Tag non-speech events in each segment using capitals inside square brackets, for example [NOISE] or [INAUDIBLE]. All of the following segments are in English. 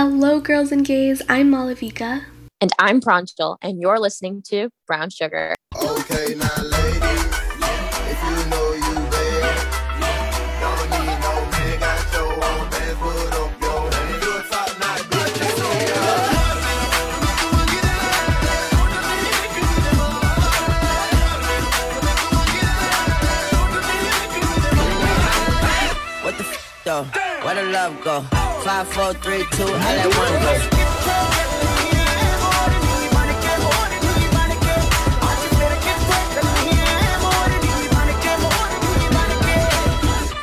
Hello, girls and gays. I'm Malavika. And I'm Pranjal, and you're listening to Brown Sugar. Okay, now, ladies, if you know you bad, don't need no man, got your own pants, put up your hands. You a top notch bitch, What the f though? Where the love go? Five, four, three, two, I let one go.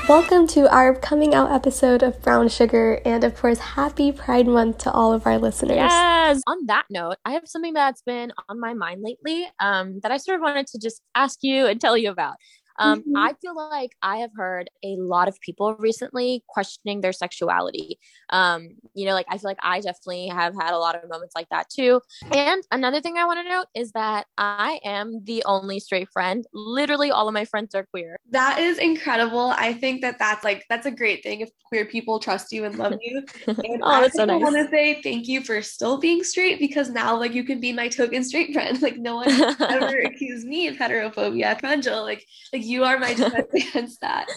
Welcome to our coming out episode of Brown Sugar, and of course, happy Pride Month to all of our listeners. Yes. On that note, I have something that's been on my mind lately um, that I sort of wanted to just ask you and tell you about. Um, mm-hmm. I feel like I have heard a lot of people recently questioning their sexuality. Um, you know, like I feel like I definitely have had a lot of moments like that too. And another thing I want to note is that I am the only straight friend. Literally, all of my friends are queer. That is incredible. I think that that's like that's a great thing if queer people trust you and love [LAUGHS] you. And [LAUGHS] oh, that's I so nice. want to say thank you for still being straight because now like you can be my token straight friend. [LAUGHS] Like no one ever accused me of heterophobia. Pranjal, like like you are my [LAUGHS] defense against that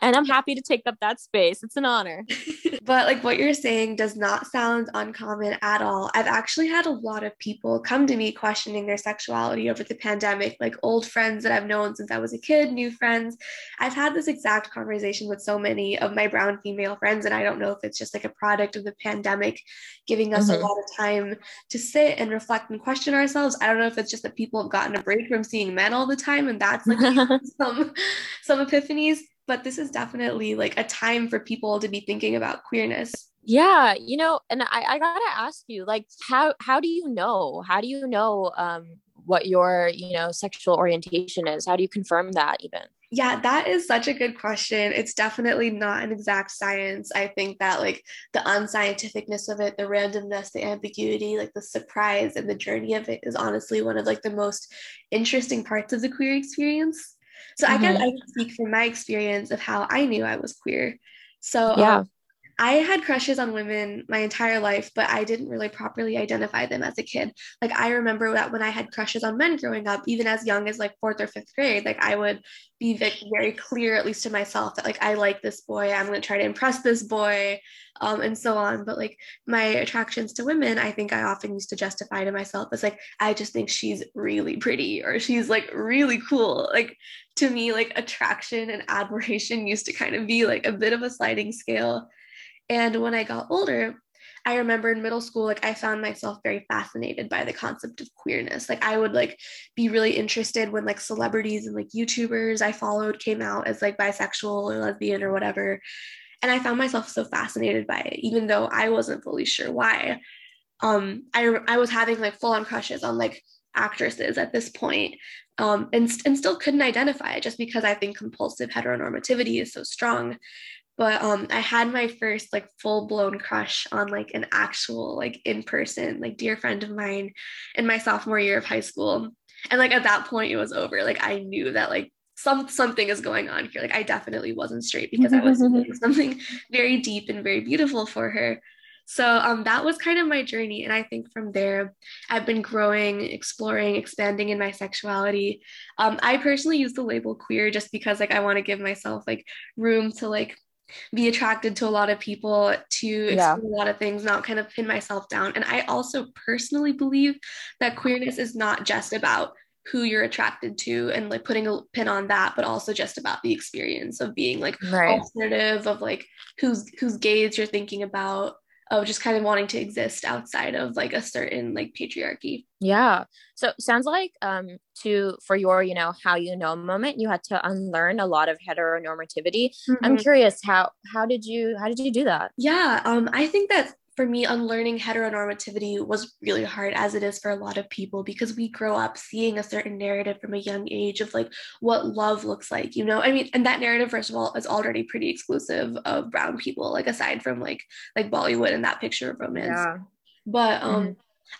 and I'm happy to take up that space. It's an honor. [LAUGHS] but like what you're saying does not sound uncommon at all. I've actually had a lot of people come to me questioning their sexuality over the pandemic, like old friends that I've known since I was a kid, new friends. I've had this exact conversation with so many of my brown female friends, and I don't know if it's just like a product of the pandemic giving us mm-hmm. a lot of time to sit and reflect and question ourselves. I don't know if it's just that people have gotten a break from seeing men all the time, and that's like [LAUGHS] [LAUGHS] some some epiphanies but this is definitely like a time for people to be thinking about queerness. Yeah you know and i, I gotta ask you like how how do you know how do you know um what your you know sexual orientation is? How do you confirm that even? Yeah that is such a good question. It's definitely not an exact science. I think that like the unscientificness of it the randomness the ambiguity like the surprise and the journey of it is honestly one of like the most interesting parts of the queer experience so mm-hmm. I guess I can speak from my experience of how I knew I was queer. So yeah. Um, I had crushes on women my entire life, but I didn't really properly identify them as a kid. Like I remember that when I had crushes on men growing up, even as young as like fourth or fifth grade, like I would be very clear, at least to myself, that like I like this boy, I'm gonna try to impress this boy, um, and so on. But like my attractions to women, I think I often used to justify to myself as like I just think she's really pretty or she's like really cool. Like to me, like attraction and admiration [LAUGHS] used to kind of be like a bit of a sliding scale and when I got older, I remember in middle school, like I found myself very fascinated by the concept of queerness. Like I would like be really interested when like celebrities and like YouTubers I followed came out as like bisexual or lesbian or whatever. And I found myself so fascinated by it, even though I wasn't fully sure why. Um, I I was having like full on crushes on like actresses at this point, um, and and still couldn't identify it just because I think compulsive heteronormativity is so strong but um i had my first like full blown crush on like an actual like in person like dear friend of mine in my sophomore year of high school. And like at that point it was over. Like i knew that like some something is going on here. Like i definitely wasn't straight because i was [LAUGHS] doing something very deep and very beautiful for her. So um, that was kind of my journey. And i think from there i've been growing exploring expanding in my sexuality. Um, i personally use the label queer just because like i want to give myself like room to like be attracted to a lot of people, to yeah. a lot of things, not kind of pin myself down. And I also personally believe that queerness is not just about who you're attracted to and like putting a pin on that, but also just about the experience of being like right. alternative of like whose whose gaze you're thinking about of just kind of wanting to exist outside of like a certain like patriarchy. Yeah. So sounds like um to for your, you know, how you know moment, you had to unlearn a lot of heteronormativity. Mm-hmm. I'm curious how how did you how did you do that? Yeah, um I think that for me, unlearning heteronormativity was really hard, as it is for a lot of people, because we grow up seeing a certain narrative from a young age of like what love looks like, you know? I mean, and that narrative, first of all, is already pretty exclusive of brown people, like aside from like like Bollywood and that picture of romance. Yeah. But um, mm-hmm.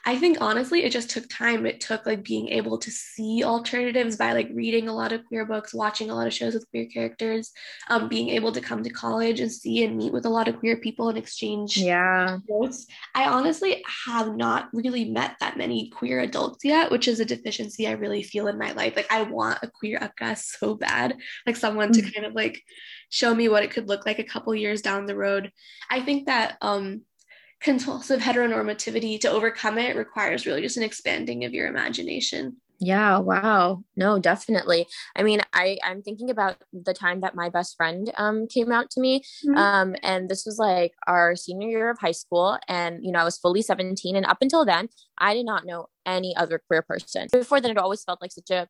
I think honestly, it just took time. It took like being able to see alternatives by like reading a lot of queer books, watching a lot of shows with queer characters, um, being able to come to college and see and meet with a lot of queer people and exchange yeah notes. I honestly have not really met that many queer adults yet, which is a deficiency I really feel in my life. Like I want a queer akka so bad, like someone to kind of like show me what it could look like a couple years down the road. I think that um compulsive heteronormativity to overcome it requires really just an expanding of your imagination yeah wow no definitely i mean i i'm thinking about the time that my best friend um came out to me mm-hmm. um and this was like our senior year of high school and you know i was fully 17 and up until then i did not know any other queer person before then it always felt like such a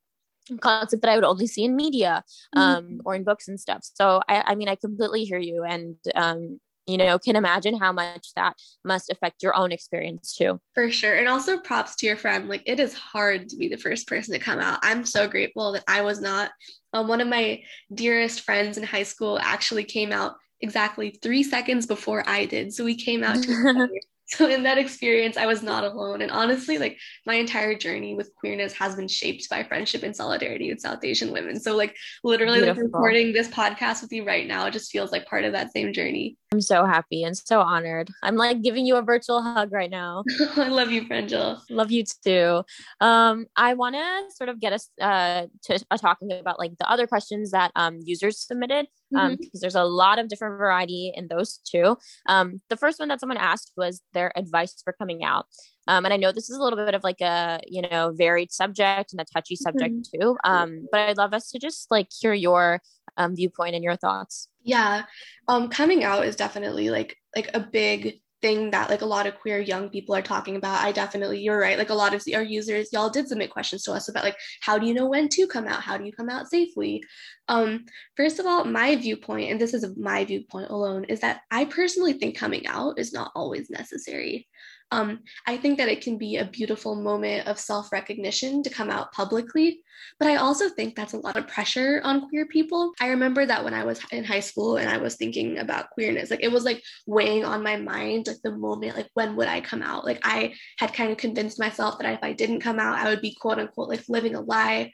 concept that I would only see in media um, mm-hmm. or in books and stuff. So I, I mean, I completely hear you, and um, you know can imagine how much that must affect your own experience too. For sure. And also props to your friend. Like it is hard to be the first person to come out. I'm so grateful that i was not. Um, one of my dearest friends in high school actually came out exactly three seconds before i did. So we came out [LAUGHS] [LAUGHS] so in that experience i was not alone. And honestly like my entire journey with queerness has been shaped by friendship and solidarity with south asian women. So like literally like recording this podcast with you right now just feels like part of that same journey. I'm so happy and so honored. I'm like giving you a virtual hug right now. [LAUGHS] I love you Pranjal. love you too. Um i want to sort of get us uh to uh, talking about like the other questions that um users submitted um, mm-hmm. because there's a lot of different variety in those two. Um, the first one that someone asked was their advice for coming out. Um, and I know this is a little bit of like a, you know, varied subject and a touchy subject mm-hmm. too. Um, but I'd love us to just like hear your um, viewpoint and your thoughts. Yeah. Um, coming out is definitely like, like a big thing that like a lot of queer young people are talking about. I definitely, you're right. Like a lot of our users, y'all did submit questions to us about like, how do you know when to come out? How do you come out safely? Um, first of all, my viewpoint, and this is my viewpoint alone, is that I personally think coming out is not always necessary. Um, I think that it can be a beautiful moment of self recognition to come out publicly, but I also think that's a lot of pressure on queer people. I remember that when I was in high school and I was thinking about queerness, like it was like weighing on my mind, like the moment, like when would I come out? Like I had kind of convinced myself that if I didn't come out, I would be quote unquote like living a lie.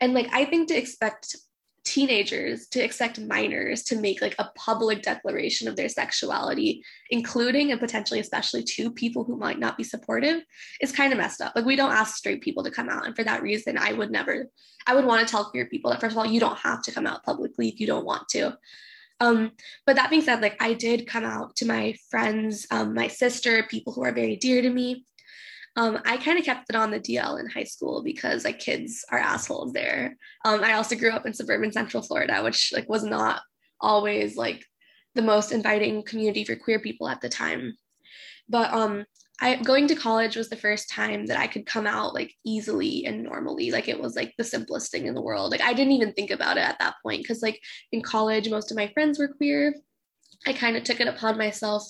And like I think to expect teenagers to expect minors to make like a public declaration of their sexuality including and potentially especially to people who might not be supportive is kind of messed up. Like we don't ask straight people to come out. And for that reason i would never i would want to tell queer people that first of all you don't have to come out publicly if you don't want to. Um, but that being said, like I did come out to my friends, um, my sister, people who are very dear to me. Um, I kind of kept it on the DL in high school because like kids are assholes there. Um, I also grew up in suburban Central Florida, which like was not always like the most inviting community for queer people at the time. But um, I going to college was the first time that I could come out like easily and normally. Like it was like the simplest thing in the world. Like I didn't even think about it at that point because like in college most of my friends were queer I kind of took it upon myself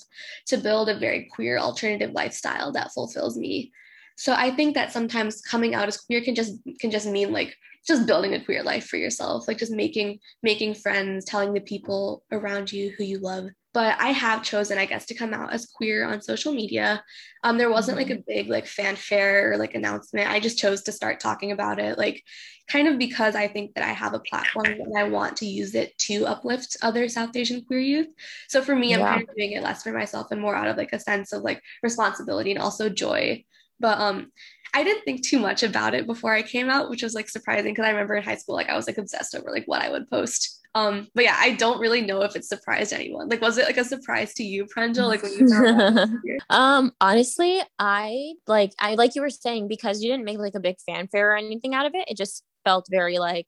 to build a very queer alternative lifestyle that fulfills me. So I think that sometimes coming out as queer can just can just mean like just building a queer life for yourself, like just making making friends, telling the people around you who you love but I have chosen, I guess, to come out as queer on social media. Um, there wasn't mm-hmm. like a big like fanfare or like announcement. I just chose to start talking about it, like kind of because I think that I have a platform and I want to use it to uplift other South Asian queer youth. So for me, I'm yeah. kind of doing it less for myself and more out of like a sense of like responsibility and also joy. But um, I didn't think too much about it before I came out, which was like surprising because I remember in high school, like I was like obsessed over like what I would post um, but yeah, I don't really know if it surprised anyone. Like, was it like a surprise to you, Pranjal? Like when you [LAUGHS] Um, honestly, I like I like you were saying, because you didn't make like a big fanfare or anything out of it, it just felt very like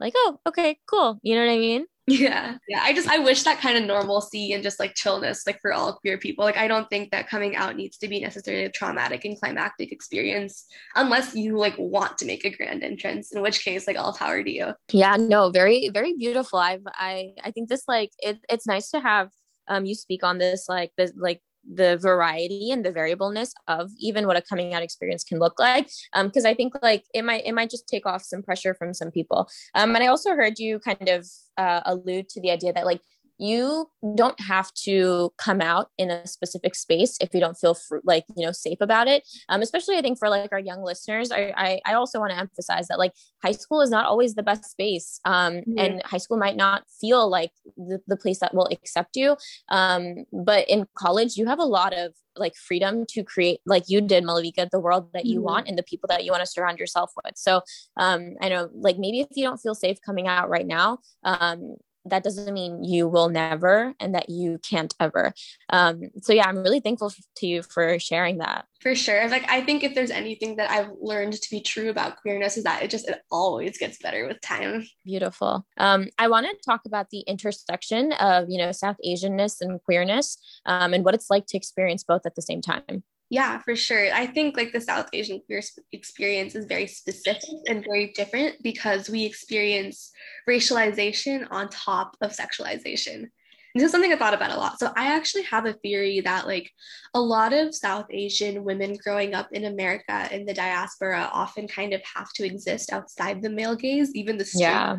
like, oh, okay, cool. You know what I mean? [LAUGHS] Yeah. Yeah. I just I wish that kind of normalcy and just like chillness like for all queer people. Like I don't think that coming out needs to be necessarily a traumatic and climactic experience unless you like want to make a grand entrance, in which case like all power to you. Yeah, no, very, very beautiful. I've I I think this like it, it's nice to have um you speak on this like this like the variety and the variableness of even what a coming out experience can look like because um, i think like it might it might just take off some pressure from some people. Um, and i also heard you kind of uh, allude to the idea that like you don't have to come out in a specific space if you don't feel fr- like you know safe about it um, especially i think for like our young listeners i i, I also want to emphasize that like high school is not always the best space um, mm-hmm. and high school might not feel like the, the place that will accept you um, but in college you have a lot of like freedom to create like you did malavika the world that you mm-hmm. want and the people that you want to surround yourself with so um i know like maybe if you don't feel safe coming out right now um that doesn't mean you will never and that you can't ever. Um so yeah i'm really thankful to you for sharing that. For sure. Like i think if there's anything that i've learned to be true about queerness is that it just it always gets better with time. Beautiful. Um i want to talk about the intersection of you know south asianness and queerness um and what it's like to experience both at the same time yeah, for sure. I think like the South Asian queer experience is very specific and very different because we experience racialization on top of sexualization this is something I thought about a lot. So I actually have a theory that like a lot of South Asian women growing up in America in the diaspora often kind of have to exist outside the male gaze, even the yeah.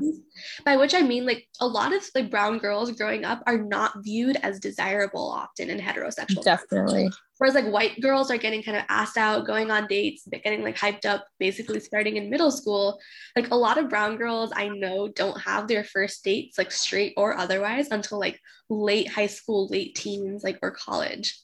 By which I mean like a lot of like brown girls growing up are not viewed as desirable often in heterosexual. Definitely. Whereas like white girls are getting kind of asked out, going on dates, getting like hyped up, basically starting in middle school. Like a lot of brown girls I know don't have their first dates, like straight or otherwise, until like late high school, late teens, like or college.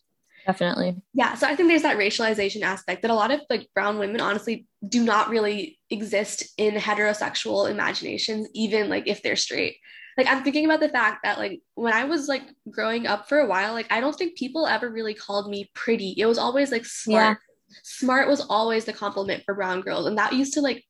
Definitely. Yeah. So I think there's that racialization aspect that a lot of like brown women honestly do not really exist in heterosexual imaginations, even like if they're straight. Like I'm thinking about the fact that like when I was like growing up for a while, like I don't think people ever really called me pretty. It was always like smart. Yeah. Smart was always the compliment for brown girls. And that used to like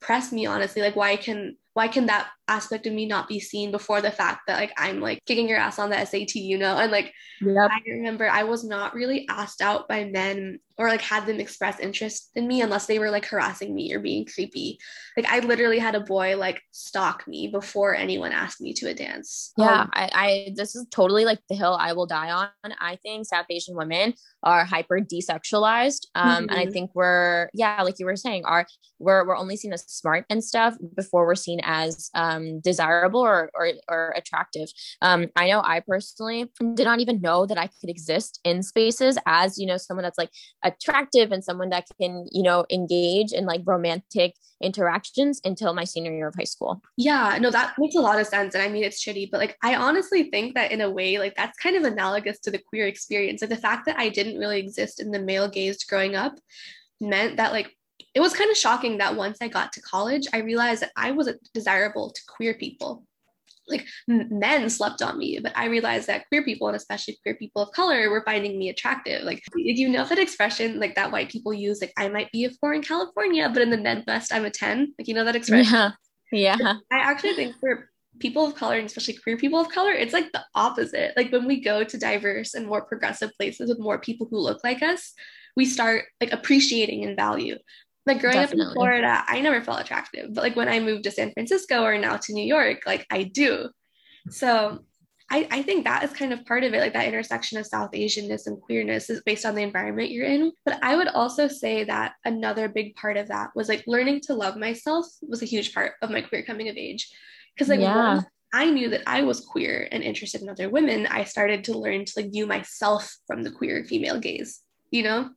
press me honestly. Like why can why can that aspect of me not be seen before the fact that like I'm like kicking your ass on the SAT, you know? And like yep. I remember I was not really asked out by men or like had them express interest in me unless they were like harassing me or being creepy. Like I literally had a boy like stalk me before anyone asked me to a dance. Yeah, um, I, I this is totally like the hill I will die on. I think South Asian women are hyper desexualized. Um, mm-hmm. and I mm-hmm. think we're yeah, like you were saying, are we're we're only seen as smart and stuff before we're seen as um, desirable or, or, or attractive. Um, I know I personally did not even know that I could exist in spaces as, you know, someone that's like attractive and someone that can, you know, engage in like romantic interactions until my senior year of high school. Yeah, no, that makes a lot of sense. And I mean, it's shitty, but like, I honestly think that in a way, like, that's kind of analogous to the queer experience. Like, the fact that I didn't really exist in the male gaze growing up meant that, like, it was kind of shocking that once I got to college, I realized that I wasn't desirable to queer people. Like men slept on me, but I realized that queer people and especially queer people of color were finding me attractive. Like, you know that expression like that white people use, like I might be a four in California, but in the Midwest I'm a 10. Like, you know that expression? Yeah. Yeah. I actually think for people of color and especially queer people of color, it's like the opposite. Like when we go to diverse and more progressive places with more people who look like us, we start like appreciating and value. Like growing Definitely. up in Florida, I never felt attractive. But like when I moved to San Francisco or now to New York, like I do. So I, I think that is kind of part of it, like that intersection of South Asianness and queerness is based on the environment you're in. But I would also say that another big part of that was like learning to love myself was a huge part of my queer coming of age. Because like yeah. I knew that I was queer and interested in other women, I started to learn to like view myself from the queer female gaze, you know?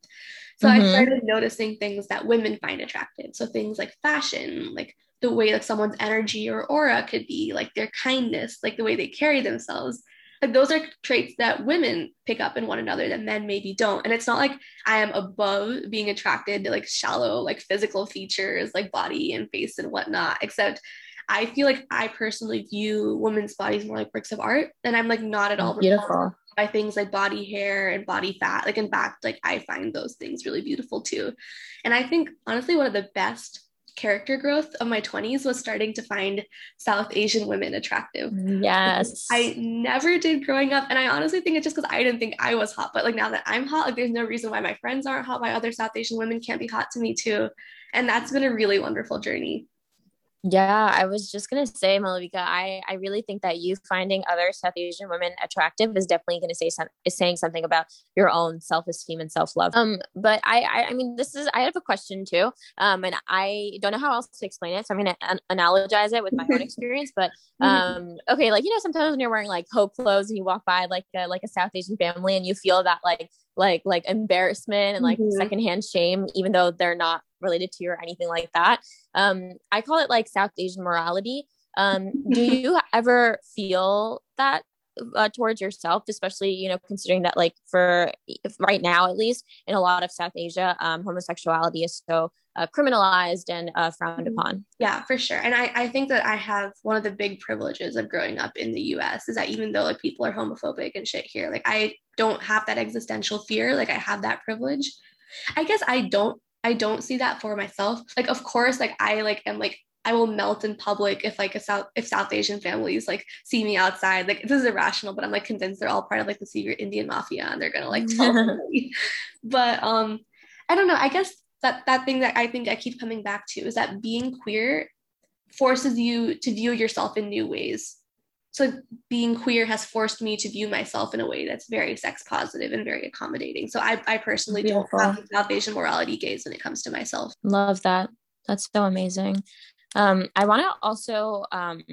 So mm-hmm. I started noticing things that women find attractive. So things like fashion, like the way like someone's energy or aura could be, like their kindness, like the way they carry themselves. Like those are traits that women pick up in one another that men maybe don't. And it's not like I am above being attracted to like shallow, like physical features, like body and face and whatnot, except I feel like I personally view women's bodies more like works of art. And I'm like not at all beautiful by things like body hair and body fat. Like in fact, like I find those things really beautiful too. And I think honestly, one of the best character growth of my 20s was starting to find South Asian women attractive. Yes. I never did growing up. And I honestly think it's just because I didn't think I was hot. But like now that I'm hot, like there's no reason why my friends aren't hot, why other South Asian women can't be hot to me too. And that's been a really wonderful journey. Yeah, I was just gonna say, Malavika, I I really think that you finding other South Asian women attractive is definitely gonna say some is saying something about your own self esteem and self love. Um, but I, I I mean, this is I have a question too. Um, and I don't know how else to explain it, so I'm gonna an- analogize it with my own [LAUGHS] experience. But [LAUGHS] mm-hmm. um, okay, like you know, sometimes when you're wearing like Hope clothes and you walk by like a, like a South Asian family and you feel that like like like embarrassment and like mm-hmm. secondhand shame, even though they're not related to you or anything like that. Um, I call it like South Asian morality. Um, do you [LAUGHS] ever feel that uh, towards yourself, especially you know considering that like for right now at least in a lot of South Asia, um, homosexuality is so uh, criminalized and uh, frowned mm-hmm. upon. Yeah, for sure. And I, I think that I have one of the big privileges of growing up in the U.S. is that even though like people are homophobic and shit here, like I don't have that existential fear. Like I have that privilege. I guess I don't I don't see that for myself. Like, of course, like I like am like I will melt in public if like a South if South Asian families like see me outside. Like this is irrational, but I'm like convinced they're all part of like the secret Indian mafia and they're gonna like tell [LAUGHS] me. But um, I don't know. I guess that that thing that I think I keep coming back to is that being queer forces you to view yourself in new ways so being queer has forced me to view myself in a way that's very sex positive and very accommodating so i, I personally Beautiful. don't have south asian morality gaze when it comes to myself love that that's so amazing um, i want to also um,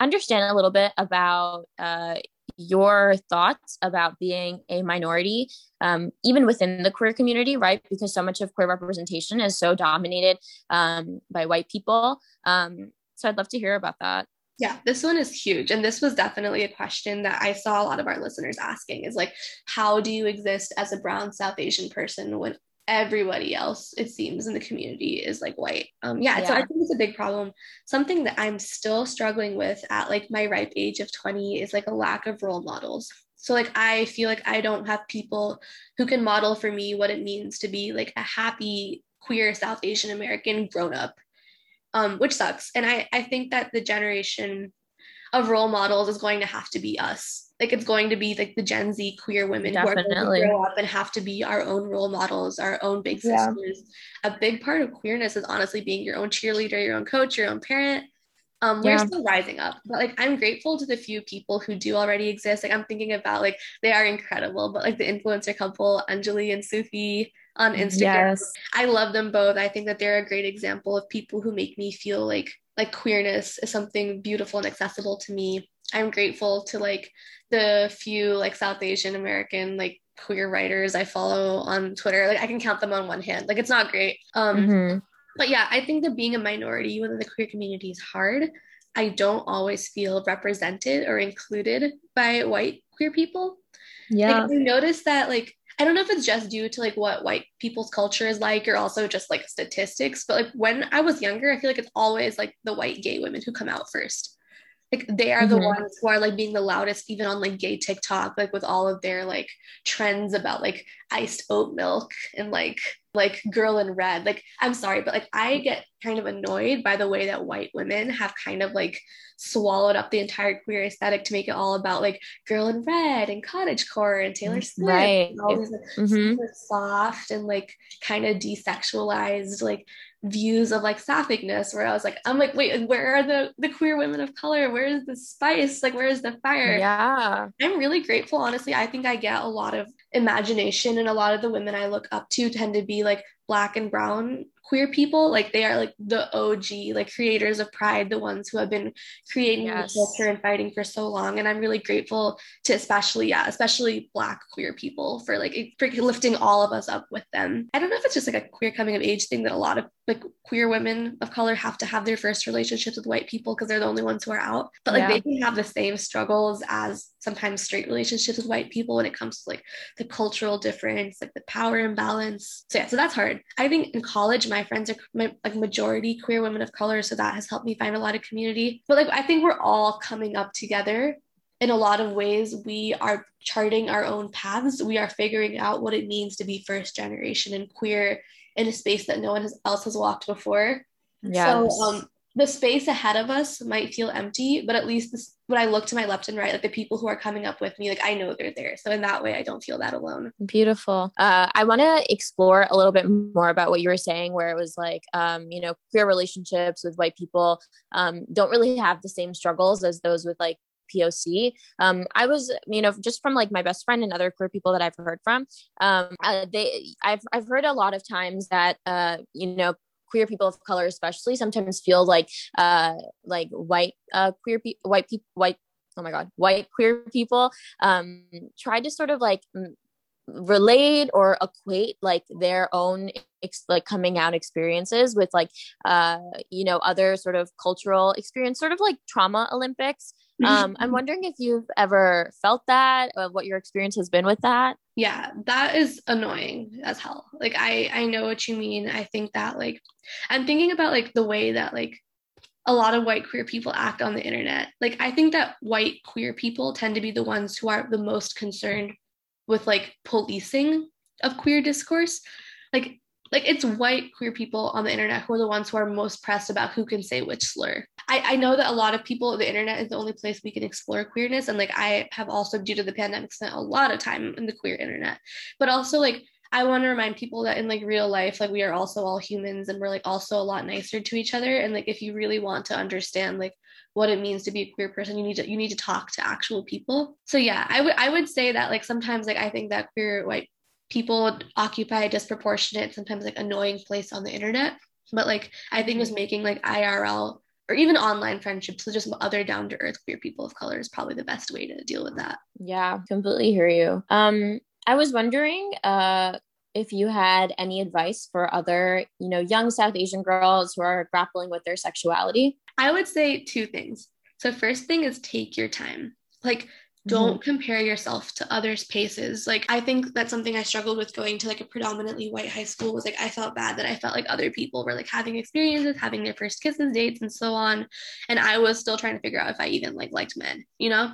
understand a little bit about uh, your thoughts about being a minority, um, even within the queer community, right? Because so much of queer representation is so dominated um, by white people. Um, so I'd love to hear about that. Yeah, this one is huge. And this was definitely a question that I saw a lot of our listeners asking is like, how do you exist as a brown South Asian person when everybody else, it seems, in the community is like white? Um, yeah, yeah, so I think it's a big problem. Something that I'm still struggling with at like my ripe age of 20 is like a lack of role models. So like I feel like I don't have people who can model for me what it means to be like a happy queer South Asian American grown up um, which sucks. And I, I think that the generation of role models is going to have to be us. Like it's going to be like the Gen Z queer women Definitely. who are going to grow up and have to be our own role models, our own big sisters. Yeah. A big part of queerness is honestly being your own cheerleader, your own coach, your own parent. Um, we're yeah. still rising up, but like I'm grateful to the few people who do already exist. Like I'm thinking about like they are incredible, but like the influencer couple, Anjali and Sufi, on Instagram. Yes. I love them both. I think that they're a great example of people who make me feel like like queerness is something beautiful and accessible to me. I'm grateful to like the few like South Asian American like queer writers I follow on Twitter. Like I can count them on one hand. Like it's not great. Um mm-hmm. but yeah, I think that being a minority within the queer community is hard. I don't always feel represented or included by white queer people. Yeah. Like, I noticed that like I don't know if it's just due to like what white people's culture is like or also just like statistics, but like when I was younger, I feel like it's always like the white gay women who come out first. Like they are mm-hmm. the ones who are like being the loudest even on like gay TikTok, like with all of their like trends about like iced oat milk and like like girl in red. Like I'm sorry, but like I get kind of annoyed by the way that white women have kind of like swallowed up the entire queer aesthetic to make it all about like girl in red and cottage core and Taylor Swift right. and all these like, mm-hmm. super soft and like kind of desexualized like views of like sapphic,ness where I was like, I'm like, wait, where are the the queer women of color? Where is the spice? Like, where is the fire? Yeah. I'm really grateful, honestly. I think I get a lot of imagination and a lot of the women I look up to tend to be like black and brown queer people like they are like the og like creators of pride the ones who have been creating yes. the culture and fighting for so long. And i'm really grateful to especially yeah especially black queer people for like for lifting all of us up with them. I don't know if it's just like a queer coming of age thing that a lot of like queer women of color have to have their first relationships with white people because they're the only ones who are out. But like yeah. they can have the same struggles as sometimes straight relationships with white people when it comes to like the cultural difference like the power imbalance. So yeah so that's hard I think in college, my friends are my, like majority queer women of color. So that has helped me find a lot of community. But like, I think we're all coming up together in a lot of ways. We are charting our own paths. We are figuring out what it means to be first generation and queer in a space that no one has, else has walked before. Yes. So, um, the space ahead of us might feel empty, but at least this, when I look to my left and right, like the people who are coming up with me, like I know they're there. So in that way, I don't feel that alone. Beautiful. Uh, I want to explore a little bit more about what you were saying, where it was like, um, you know, queer relationships with white people um, don't really have the same struggles as those with like POC. Um, I was, you know, just from like my best friend and other queer people that I've heard from, um, uh, they, I've, I've heard a lot of times that, uh, you know, queer people of color especially sometimes feel like uh like white uh queer pe- white people white oh my god white queer people um try to sort of like m- relate or equate like their own ex- like coming out experiences with like uh you know other sort of cultural experience sort of like trauma olympics. Um i'm wondering if you've ever felt that or what your experience has been with that yeah that is annoying as hell. Like i i know what you mean. I think that like i'm thinking about like the way that like a lot of white queer people act on the internet. Like i think that white queer people tend to be the ones who are the most concerned with like policing of queer discourse. Like like it's white queer people on the internet who are the ones who are most pressed about who can say which slur. I, I know that a lot of people, the internet is the only place we can explore queerness. And like I have also, due to the pandemic, spent a lot of time in the queer internet. But also like I want to remind people that in like real life, like we are also all humans and we're like also a lot nicer to each other. And like if you really want to understand like what it means to be a queer person, you need to you need to talk to actual people. So yeah, I would I would say that like sometimes like I think that queer white people occupy a disproportionate, sometimes like annoying place on the internet. But like I think was making like IRL or even online friendships with just other down to earth queer people of color is probably the best way to deal with that. Yeah, completely hear you. Um, I was wondering uh if you had any advice for other, you know, young South Asian girls who are grappling with their sexuality. I would say two things. So first thing is take your time. Like don't mm-hmm. compare yourself to others paces. Like i think that's something i struggled with going to like a predominantly white high school was like i felt bad that i felt like other people were like having experiences having their first kisses dates and so on. And i was still trying to figure out if i even like liked men you know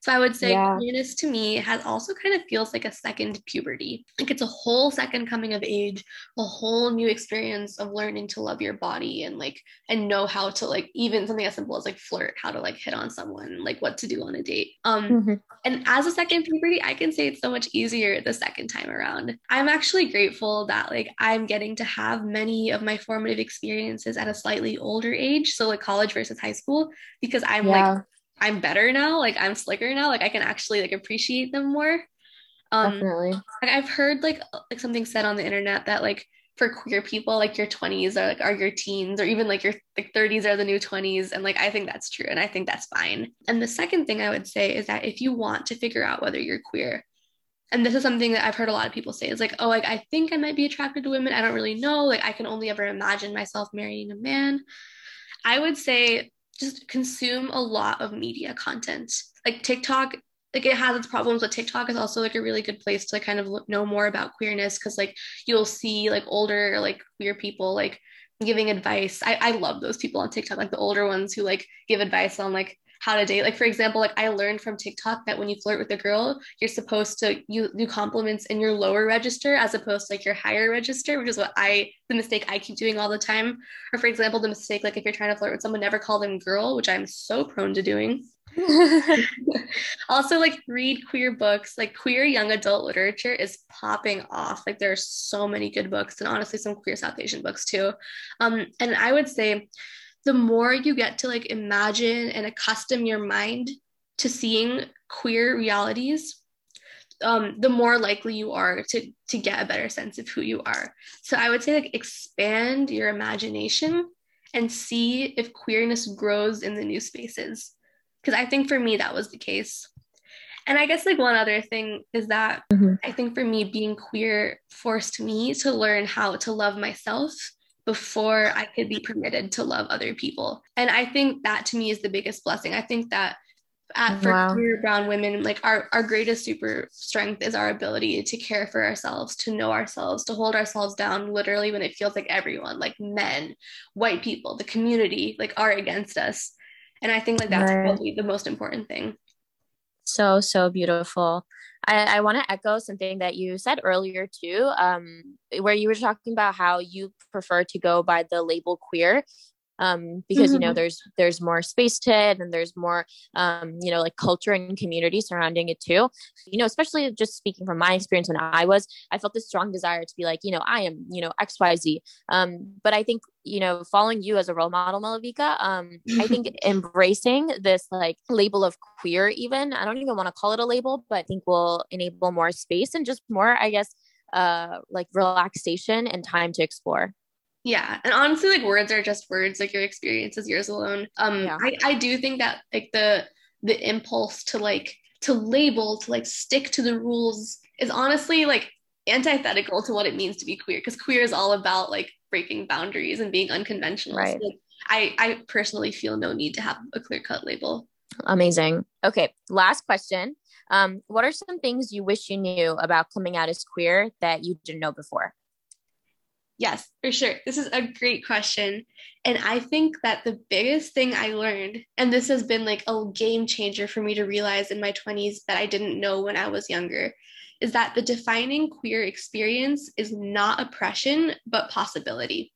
so I would say yeah. queerness to me has also kind of feels like a second puberty. Like it's a whole second coming of age, a whole new experience of learning to love your body and like and know how to like even something as simple as like flirt, how to like hit on someone, like what to do on a date. Um mm-hmm. and as a second puberty, I can say it's so much easier the second time around. I'm actually grateful that like I'm getting to have many of my formative experiences at a slightly older age, so like college versus high school because I'm yeah. like I'm better now. Like I'm slicker now. Like I can actually like appreciate them more. Um, Definitely. Like I've heard like like something said on the internet that like for queer people like your 20s are like are your teens or even like your like 30s are the new 20s and like I think that's true and I think that's fine. And the second thing I would say is that if you want to figure out whether you're queer and this is something that I've heard a lot of people say is like oh like I think I might be attracted to women I don't really know like I can only ever imagine myself marrying a man. I would say just consume a lot of media content. Like TikTok, like it has its problems, but TikTok is also like a really good place to kind of know more about queerness because like you'll see like older like queer people like giving advice. I, I love those people on TikTok, like the older ones who like give advice on like how to date. Like for example, like I learned from TikTok that when you flirt with a girl, you're supposed to you do compliments in your lower register as opposed to like your higher register, which is what I the mistake I keep doing all the time. Or for example, the mistake like if you're trying to flirt with someone, never call them girl, which I'm so prone to doing. [LAUGHS] also like read queer books like queer young adult literature is popping off like there are so many good books and honestly some queer south asian books too um and i would say the more you get to like imagine and accustom your mind to seeing queer realities um, the more likely you are to to get a better sense of who you are. So i would say like expand your imagination and see if queerness grows in the new spaces. Because i think for me that was the case. And i guess like one other thing is that mm-hmm. i think for me being queer forced me to learn how to love myself before I could be permitted to love other people. And I think that to me is the biggest blessing. I think that at, for wow. queer brown women, like our, our greatest super strength is our ability to care for ourselves, to know ourselves, to hold ourselves down literally when it feels like everyone, like men, white people, the community, like are against us. And I think like that's right. probably the most important thing. So, so beautiful. I, I want to echo something that you said earlier too, um, where you were talking about how you prefer to go by the label queer. Um, because mm-hmm. you know mm-hmm. there's there's more space to it and there's more um, you know like culture and community surrounding it too you know especially just speaking from my experience when i was i felt this strong desire to be like you know i am you know xyz um, but i think you know following you as a role model malavika um, i think [LAUGHS] embracing this like label of queer even i don't even want to call it a label but i think will enable more space and just more i guess uh like relaxation and time to explore yeah and honestly like words are just words like your experience is yours alone. Um yeah. I, I do think that like the the impulse to like to label to like stick to the rules is honestly like antithetical to what it means to be queer because queer is all about like breaking boundaries and being unconventional. Right. So, like, I, I personally feel no need to have a clear cut label. Amazing. Okay last question. Um, what are some things you wish you knew about coming out as queer that you didn't know before Yes, for sure. This is a great question. And I think that the biggest thing I learned, and this has been like a game changer for me to realize in my 20s that I didn't know when I was younger, is that the defining queer experience is not oppression, but possibility.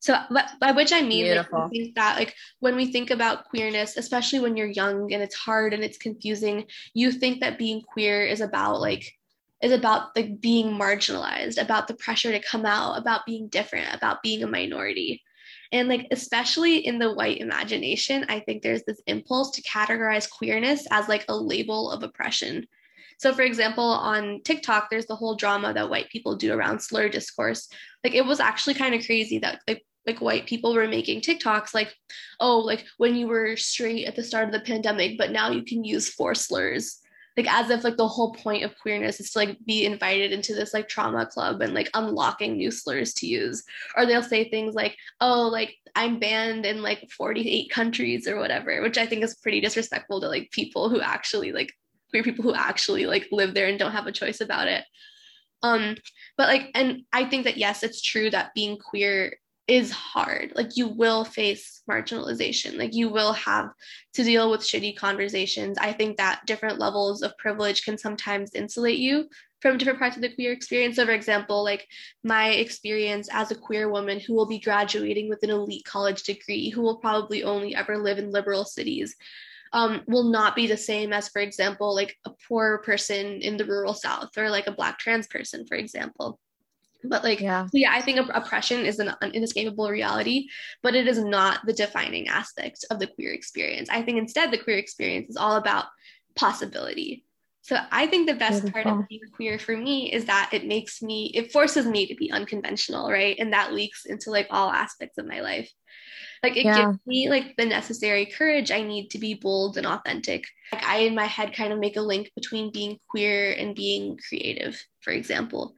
So, by which I mean, like, I think that like when we think about queerness, especially when you're young and it's hard and it's confusing, you think that being queer is about like is about the being marginalized, about the pressure to come out, about being different, about being a minority. And like especially in the white imagination, I think there's this impulse to categorize queerness as like a label of oppression. So for example, on TikTok, there's the whole drama that white people do around slur discourse. Like it was actually kind of crazy that like like white people were making TikToks like, oh, like when you were straight at the start of the pandemic, but now you can use four slurs like as if like the whole point of queerness is to like be invited into this like trauma club and like unlocking new slurs to use. Or they'll say things like oh like i'm banned in like 48 countries or whatever which i think is pretty disrespectful to like people who actually like queer people who actually like live there and don't have a choice about it. Um but like and i think that yes it's true that being queer is hard. Like you will face marginalization. Like you will have to deal with shitty conversations. I think that different levels of privilege can sometimes insulate you from different parts of the queer experience. So, for example, like my experience as a queer woman who will be graduating with an elite college degree, who will probably only ever live in liberal cities, um, will not be the same as, for example, like a poor person in the rural South or like a Black trans person, for example but like yeah, so yeah i think oppression is an inescapable reality but it is not the defining aspect of the queer experience. I think instead the queer experience is all about possibility. So i think the best Beautiful. part of being queer for me is that it makes me it forces me to be unconventional right? And that leaks into like all aspects of my life. Like it yeah. gives me like the necessary courage i need to be bold and authentic. Like i in my head kind of make a link between being queer and being creative for example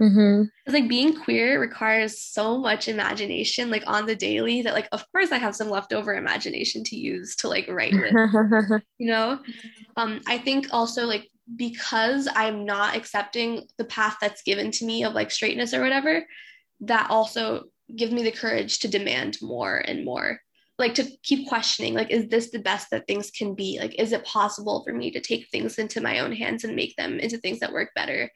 Mm-hmm. It's like being queer requires so much imagination, like on the daily, that like of course I have some leftover imagination to use to like write with. [LAUGHS] you know, um, I think also like because I'm not accepting the path that's given to me of like straightness or whatever, that also gives me the courage to demand more and more like to keep questioning like is this the best that things can be like is it possible for me to take things into my own hands and make them into things that work better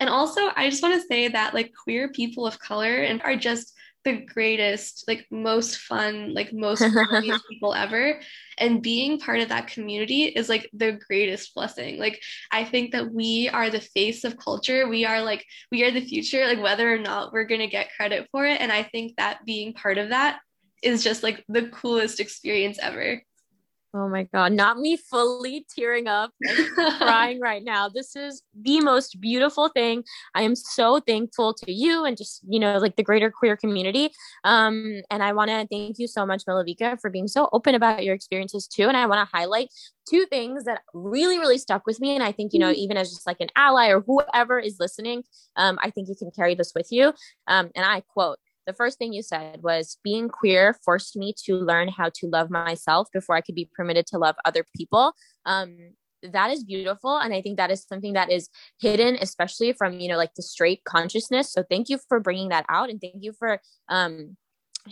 and also, I just want to say that like queer people of color and are just the greatest, like most fun, like most [LAUGHS] people ever. And being part of that community is like the greatest blessing. Like I think that we are the face of culture. We are like we are the future, like whether or not we're gonna get credit for it. And I think that being part of that is just like the coolest experience ever. Oh my God, not me fully tearing up [LAUGHS] crying right now. This is the most beautiful thing. I am so thankful to you and just, you know, like the greater queer community. Um, and I want to thank you so much, Malavika, for being so open about your experiences too. And I want to highlight two things that really, really stuck with me. And I think, you know, mm-hmm. even as just like an ally or whoever is listening, um, I think you can carry this with you. Um, and I quote, the first thing you said was being queer forced me to learn how to love myself before I could be permitted to love other people. Um, that is beautiful and i think that is something that is hidden especially from you know like the straight consciousness. So thank you for bringing that out and thank you for um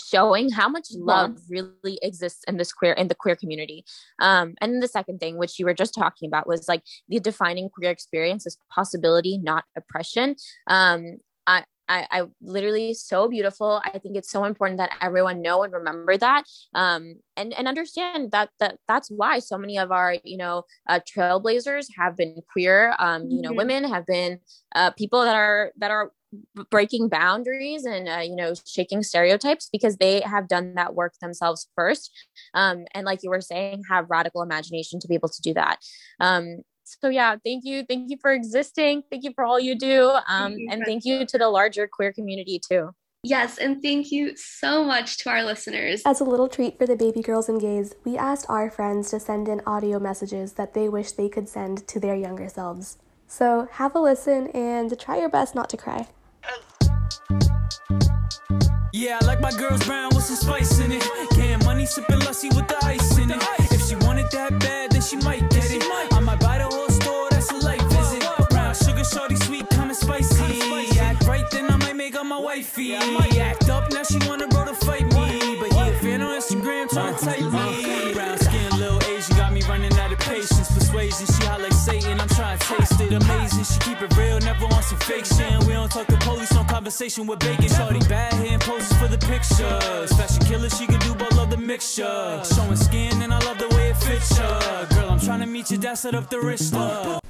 showing how much love really exists in this queer in the queer community. Um and then the second thing which you were just talking about was like the defining queer experience is possibility not oppression. Um I, I, I literally so beautiful. I think it's so important that everyone know and remember that, um, and and understand that that that's why so many of our you know uh, trailblazers have been queer. Um, you know, mm-hmm. women have been uh, people that are that are breaking boundaries and uh, you know shaking stereotypes because they have done that work themselves first um, and like you were saying have radical imagination to be able to do that um, so yeah thank you thank you for existing thank you for all you do um, and thank you to the larger queer community too Yes, and thank you so much to our listeners. As a little treat for the baby girls and gays, we asked our friends to send in audio messages that they wish they could send to their younger selves. So have a listen and try your best not to cry. Yeah, I like my girls brown with some spice in it. Getting money, sipping lusty with the ice in it. If she wanted that bad, then she might wifey. Act up, now she wanna roll to fight me. But yeah, fan on Instagram, tryna type me. Brown skin, little Asian, got me running out of patience. Persuasion, she hot like Satan, I'm trying to taste it. Amazing, she keep it real, never on some fake shit. We don't talk to police on conversation with bacon. Shorty bad hitting poses for the pictures. Fashion killer, she can do both of the mixture. Showing skin, and I love the way it fits her. Girl, I'm trying to meet you, that's set up the wrist up.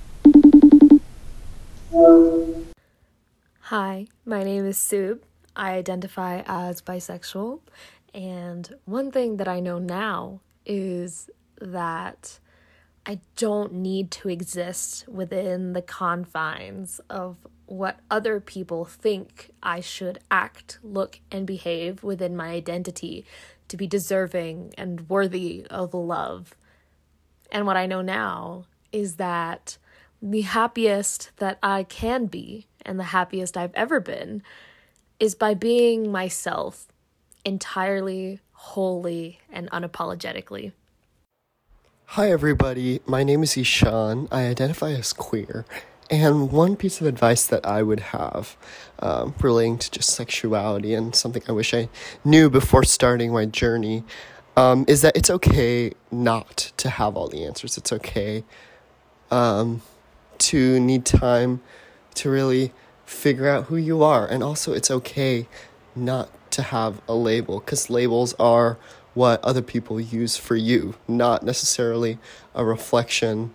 Hi, my name is Sub. I identify as bisexual. And one thing that I know now is that I don't need to exist within the confines of what other people think I should act, look, and behave within my identity to be deserving and worthy of love. And what I know now is that the happiest that I can be and the happiest I've ever been is by being myself entirely, wholly, and unapologetically. Hi, everybody. My name is Ishan. I identify as queer. And one piece of advice that I would have um, relating to just sexuality and something I wish I knew before starting my journey um, is that it's okay not to have all the answers. It's okay um, to need time to really figure out who you are. And also, it's okay not to have a label because labels are what other people use for you, not necessarily a reflection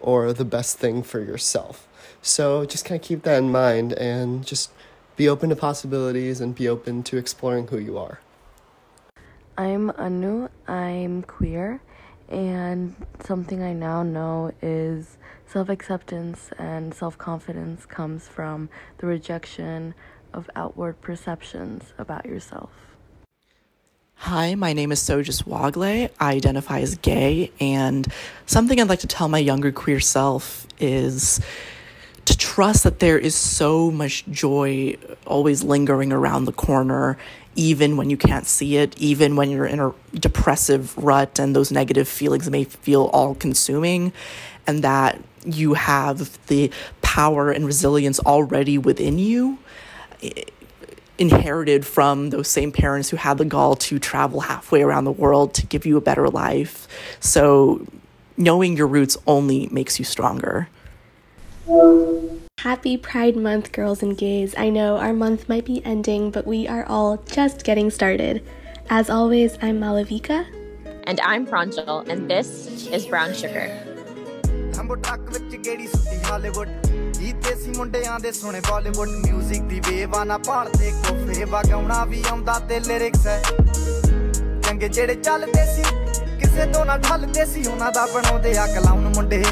or the best thing for yourself. So just kind of keep that in mind and just be open to possibilities and be open to exploring who you are. I'm Anu, I'm queer, and something I now know is self acceptance and self confidence comes from the rejection of outward perceptions about yourself. Hi, my name is Sojas Wagle. I identify as gay, and something I'd like to tell my younger queer self is to trust that there is so much joy always lingering around the corner, even when you can't see it, even when you're in a depressive rut and those negative feelings may feel all consuming, and that you have the power and resilience already within you inherited from those same parents who had the gall to travel halfway around the world to give you a better life. So, knowing your roots only makes you stronger. Happy Pride Month, girls and gays. I know our month might be ending, but we are all just getting started. As always, I'm Malavika. And I'm Pranjal, and this is Brown Sugar. ਕੀਤੇ ਸੀ ਮੁੰਡਿਆਂ ਦੇ ਸੋਹਣੇ ਬਾਲੀਵੁੱਡ 뮤직 ਦੀ ਵੇਵਾ ਨਾ ਭਾਲਦੇ ਕੋਫੇ ਵਗਾਉਣਾ ਵੀ ਆਉਂਦਾ ਤੇ lyrics ਹੈ ਚੰਗੇ ਜਿਹੜੇ ਚੱਲਦੇ ਸੀ ਕਿਸੇ ਤੋਂ ਨਾ ਢਲਦੇ ਸੀ ਉਹਨਾਂ ਦਾ ਬਣਾਉਂਦੇ ਆ ਕਲਾਉਨ ਮੁੰਡੇ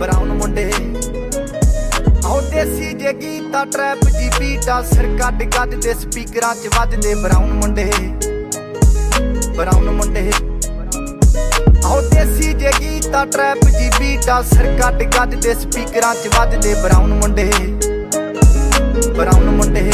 ਬਰਾਉਨ ਮੁੰਡੇ। ਆਉ ਦੇਸੀ ਜੇ ਗੀਤਾ ਟਰੈਪ ਜੀ ਬੀਟਾ ਸਿਰ ਕੱਢ ਕੱਢ ਦੇ ਸਪੀਕਰਾਂ 'ਚ ਵੱਜਦੇ ਬਰਾਉਨ ਮੁੰਡੇ। ਬਰਾਉਨ ਮੁੰਡੇ। ਆਉ ਦੇਸੀ ਜੇ ਗੀਤਾ ਟਰੈਪ ਜੀ ਬੀਟਾ ਸਿਰ ਕੱਟ ਗੱਜ ਦੇ ਸਪੀਕਰਾਂ 'ਚ ਵੱਜਦੇ ਬਰਾਊਨ ਮੁੰਡੇ। ਬਰਾਊਨ ਮੁੰਡੇ।